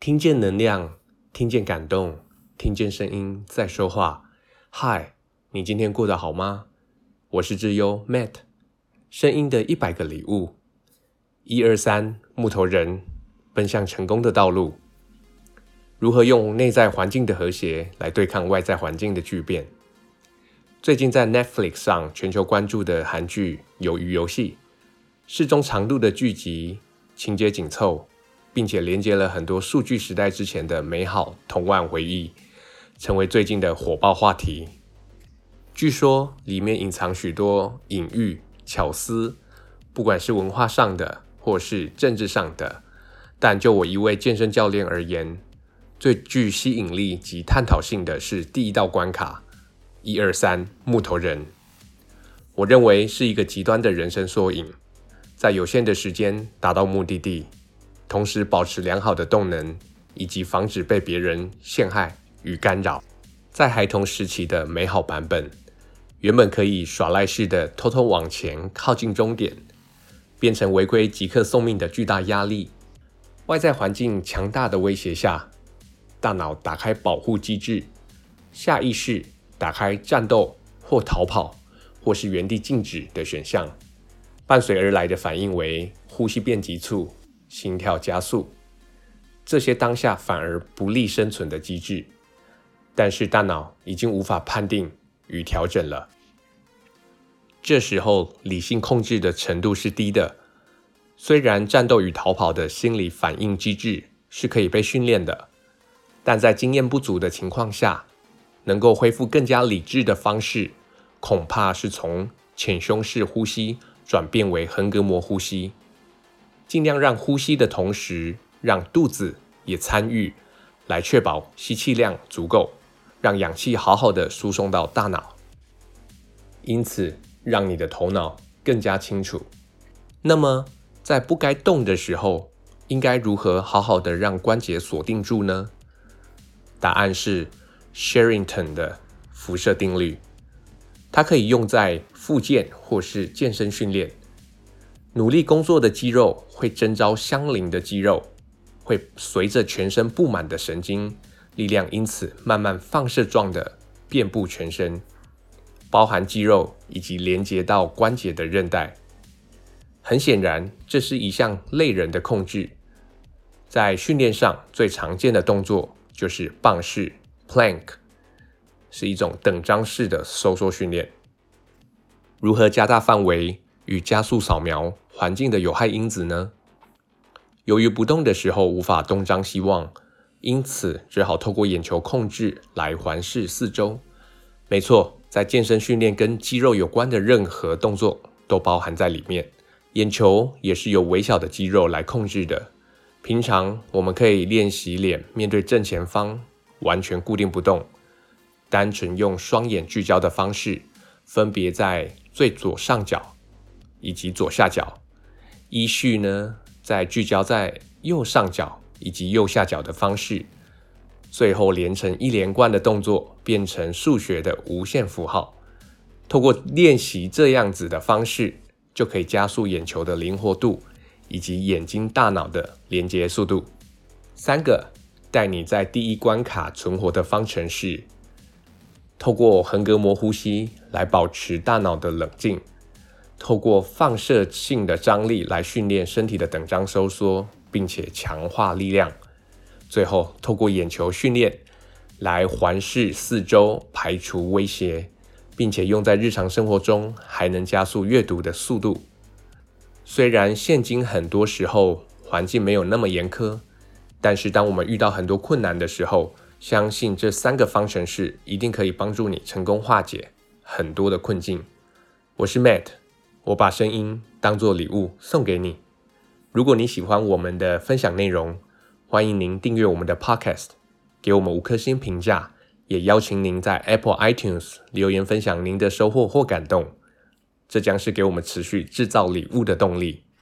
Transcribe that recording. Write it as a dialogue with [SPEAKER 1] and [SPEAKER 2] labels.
[SPEAKER 1] 听见能量，听见感动，听见声音在说话。嗨，你今天过得好吗？我是智优 Matt，声音的一百个礼物。一二三，木头人奔向成功的道路。如何用内在环境的和谐来对抗外在环境的巨变？最近在 Netflix 上全球关注的韩剧《鱿鱼游戏》，适中长度的剧集，情节紧凑。并且连接了很多数据时代之前的美好童玩回忆，成为最近的火爆话题。据说里面隐藏许多隐喻巧思，不管是文化上的或是政治上的。但就我一位健身教练而言，最具吸引力及探讨性的是第一道关卡：一二三，木头人。我认为是一个极端的人生缩影，在有限的时间达到目的地。同时保持良好的动能，以及防止被别人陷害与干扰。在孩童时期的美好版本，原本可以耍赖式的偷偷往前靠近终点，变成违规即刻送命的巨大压力。外在环境强大的威胁下，大脑打开保护机制，下意识打开战斗或逃跑，或是原地静止的选项。伴随而来的反应为呼吸变急促。心跳加速，这些当下反而不利生存的机制，但是大脑已经无法判定与调整了。这时候理性控制的程度是低的。虽然战斗与逃跑的心理反应机制是可以被训练的，但在经验不足的情况下，能够恢复更加理智的方式，恐怕是从浅胸式呼吸转变为横膈膜呼吸。尽量让呼吸的同时，让肚子也参与，来确保吸气量足够，让氧气好好的输送到大脑，因此让你的头脑更加清楚。那么，在不该动的时候，应该如何好好的让关节锁定住呢？答案是 Sherrington 的辐射定律，它可以用在复健或是健身训练。努力工作的肌肉会征召相邻的肌肉，会随着全身布满的神经力量，因此慢慢放射状的遍布全身，包含肌肉以及连接到关节的韧带。很显然，这是一项类人的控制。在训练上最常见的动作就是棒式 （plank），是一种等张式的收缩训练。如何加大范围？与加速扫描环境的有害因子呢？由于不动的时候无法东张西望，因此只好透过眼球控制来环视四周。没错，在健身训练跟肌肉有关的任何动作都包含在里面。眼球也是由微小的肌肉来控制的。平常我们可以练习脸面对正前方，完全固定不动，单纯用双眼聚焦的方式，分别在最左上角。以及左下角，依序呢，再聚焦在右上角以及右下角的方式，最后连成一连贯的动作，变成数学的无限符号。透过练习这样子的方式，就可以加速眼球的灵活度以及眼睛大脑的连接速度。三个带你在第一关卡存活的方程式，透过横膈膜呼吸来保持大脑的冷静。透过放射性的张力来训练身体的等张收缩，并且强化力量。最后，透过眼球训练来环视四周，排除威胁，并且用在日常生活中，还能加速阅读的速度。虽然现今很多时候环境没有那么严苛，但是当我们遇到很多困难的时候，相信这三个方程式一定可以帮助你成功化解很多的困境。我是 Matt。我把声音当作礼物送给你。如果你喜欢我们的分享内容，欢迎您订阅我们的 Podcast，给我们五颗星评价，也邀请您在 Apple iTunes 留言分享您的收获或感动。这将是给我们持续制造礼物的动力。